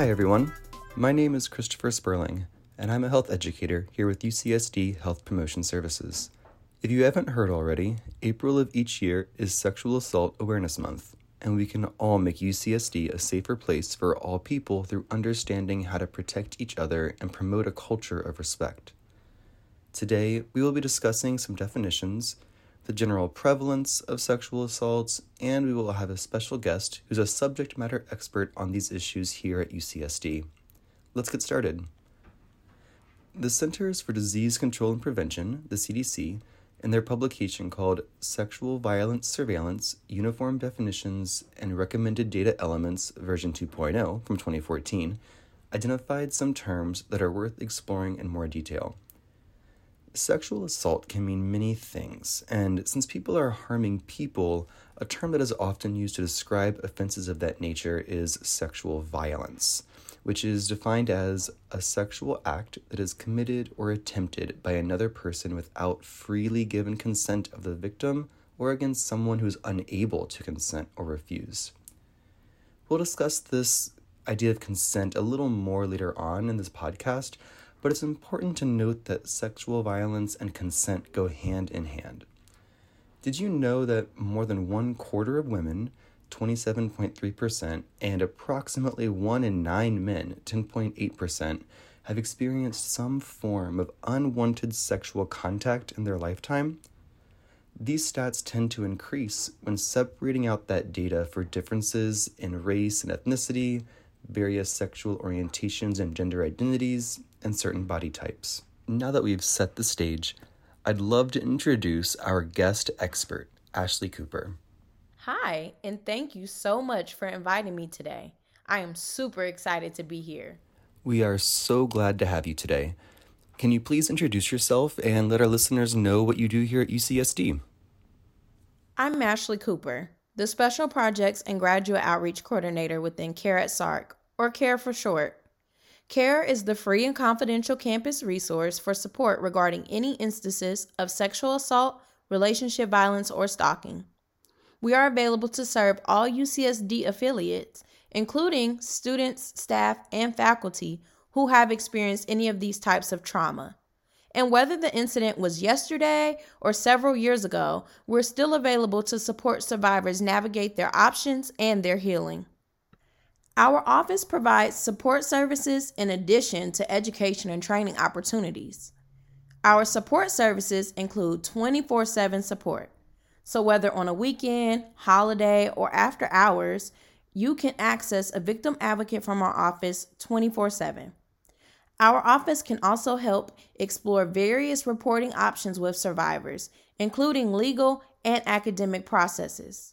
Hi, everyone. My name is Christopher Sperling, and I'm a health educator here with UCSD Health Promotion Services. If you haven't heard already, April of each year is Sexual Assault Awareness Month, and we can all make UCSD a safer place for all people through understanding how to protect each other and promote a culture of respect. Today, we will be discussing some definitions, the general prevalence of sexual assaults, and we will have a special guest who's a subject matter expert on these issues here at UCSD. Let's get started. The Centers for Disease Control and Prevention, the CDC, in their publication called Sexual Violence Surveillance Uniform Definitions and Recommended Data Elements, version 2.0 from 2014, identified some terms that are worth exploring in more detail. Sexual assault can mean many things, and since people are harming people, a term that is often used to describe offenses of that nature is sexual violence, which is defined as a sexual act that is committed or attempted by another person without freely given consent of the victim or against someone who is unable to consent or refuse. We'll discuss this idea of consent a little more later on in this podcast, but it's important to note that sexual violence and consent go hand in hand. Did you know that more than one quarter of women, 27.3%, and approximately one in nine men, 10.8%, have experienced some form of unwanted sexual contact in their lifetime? These stats tend to increase when separating out that data for differences in race and ethnicity, various sexual orientations and gender identities, and certain body types. Now that we've set the stage, I'd love to introduce our guest expert, Ashley Cooper. Hi, and thank you so much for inviting me today. I am super excited to be here. We are so glad to have you today. Can you please introduce yourself and let our listeners know what you do here at UCSD? I'm Ashley Cooper, the Special Projects and Graduate Outreach Coordinator within CARE at SARC, or CARE for short. CARE is the free and confidential campus resource for support regarding any instances of sexual assault, relationship violence, or stalking. We are available to serve all UCSD affiliates, including students, staff, and faculty who have experienced any of these types of trauma. And whether the incident was yesterday or several years ago, we're still available to support survivors navigate their options and their healing. Our office provides support services in addition to education and training opportunities. Our support services include 24 7 support. So, whether on a weekend, holiday, or after hours, you can access a victim advocate from our office 24 7. Our office can also help explore various reporting options with survivors, including legal and academic processes.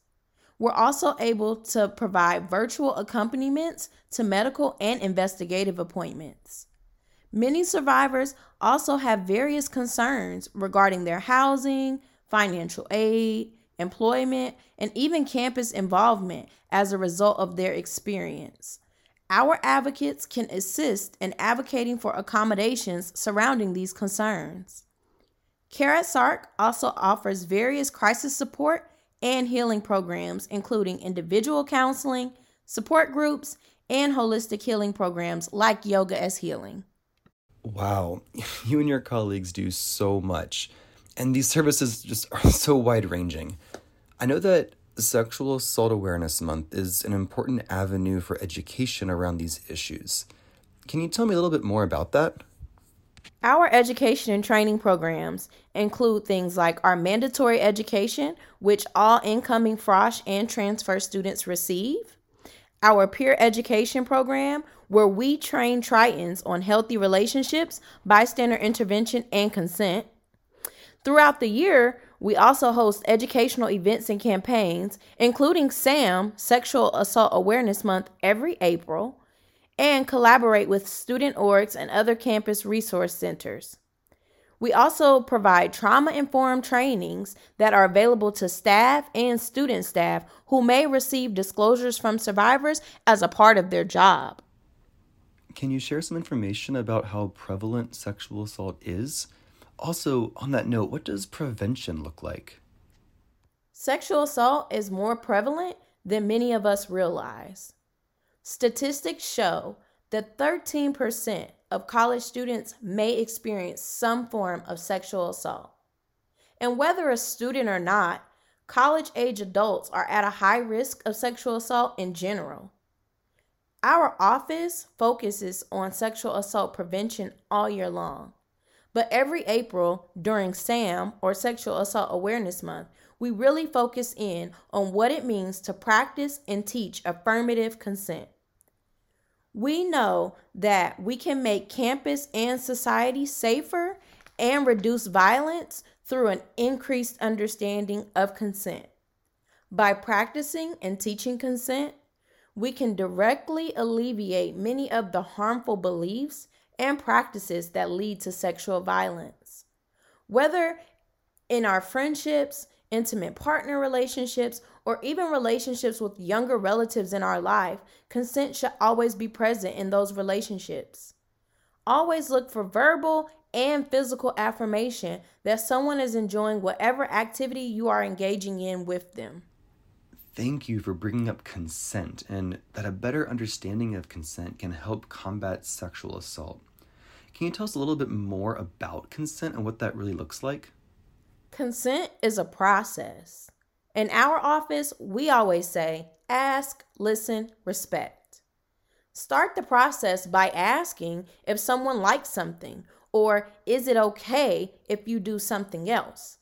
We're also able to provide virtual accompaniments to medical and investigative appointments. Many survivors also have various concerns regarding their housing, financial aid, employment, and even campus involvement as a result of their experience. Our advocates can assist in advocating for accommodations surrounding these concerns. CARE at SARC also offers various crisis support and healing programs, including individual counseling, support groups, and holistic healing programs like Yoga as Healing. Wow, you and your colleagues do so much, and these services just are so wide ranging. I know that Sexual Assault Awareness Month is an important avenue for education around these issues. Can you tell me a little bit more about that? Our education and training programs include things like our mandatory education, which all incoming Frosh and transfer students receive, our peer education program, where we train Tritons on healthy relationships, bystander intervention, and consent. Throughout the year, we also host educational events and campaigns, including SAM, Sexual Assault Awareness Month, every April and collaborate with student orgs and other campus resource centers. We also provide trauma informed trainings that are available to staff and student staff who may receive disclosures from survivors as a part of their job. Can you share some information about how prevalent sexual assault is? Also, on that note, what does prevention look like? Sexual assault is more prevalent than many of us realize. Statistics show that 13% of college students may experience some form of sexual assault. And whether a student or not, college age adults are at a high risk of sexual assault in general. Our office focuses on sexual assault prevention all year long. But every April during SAM or Sexual Assault Awareness Month, we really focus in on what it means to practice and teach affirmative consent. We know that we can make campus and society safer and reduce violence through an increased understanding of consent. By practicing and teaching consent, we can directly alleviate many of the harmful beliefs and practices that lead to sexual violence. Whether in our friendships, intimate partner relationships, or even relationships with younger relatives in our life, consent should always be present in those relationships. Always look for verbal and physical affirmation that someone is enjoying whatever activity you are engaging in with them. Thank you for bringing up consent and that a better understanding of consent can help combat sexual assault. Can you tell us a little bit more about consent and what that really looks like? Consent is a process. In our office, we always say ask, listen, respect. Start the process by asking if someone likes something or is it okay if you do something else?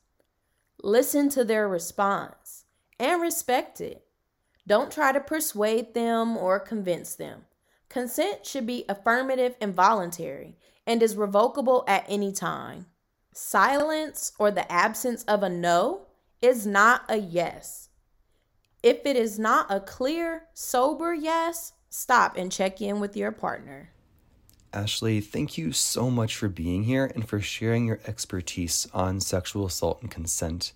Listen to their response and respect it. Don't try to persuade them or convince them. Consent should be affirmative and voluntary and is revocable at any time. Silence or the absence of a no is not a yes. If it is not a clear, sober yes, stop and check in with your partner. Ashley, thank you so much for being here and for sharing your expertise on sexual assault and consent.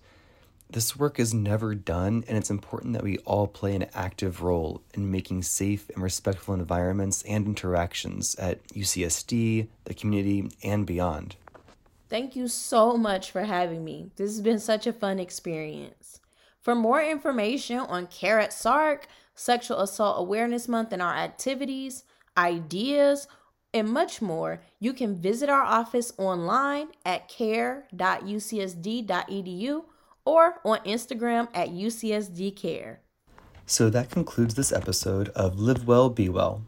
This work is never done, and it's important that we all play an active role in making safe and respectful environments and interactions at UCSD, the community, and beyond. Thank you so much for having me. This has been such a fun experience. For more information on CARE at SARC, Sexual Assault Awareness Month, and our activities, ideas, and much more, you can visit our office online at care.ucsd.edu or on Instagram at UCSDCare. So that concludes this episode of Live Well, Be Well.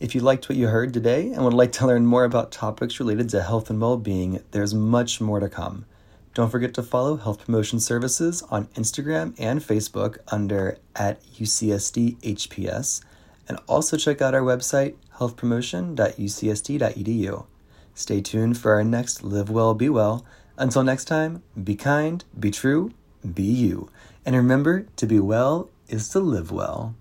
If you liked what you heard today and would like to learn more about topics related to health and well being, there's much more to come. Don't forget to follow Health Promotion Services on Instagram and Facebook under at UCSDHPS, and also check out our website, healthpromotion.ucsd.edu. Stay tuned for our next Live Well, Be Well. Until next time, be kind, be true, be you. And remember, to be well is to live well.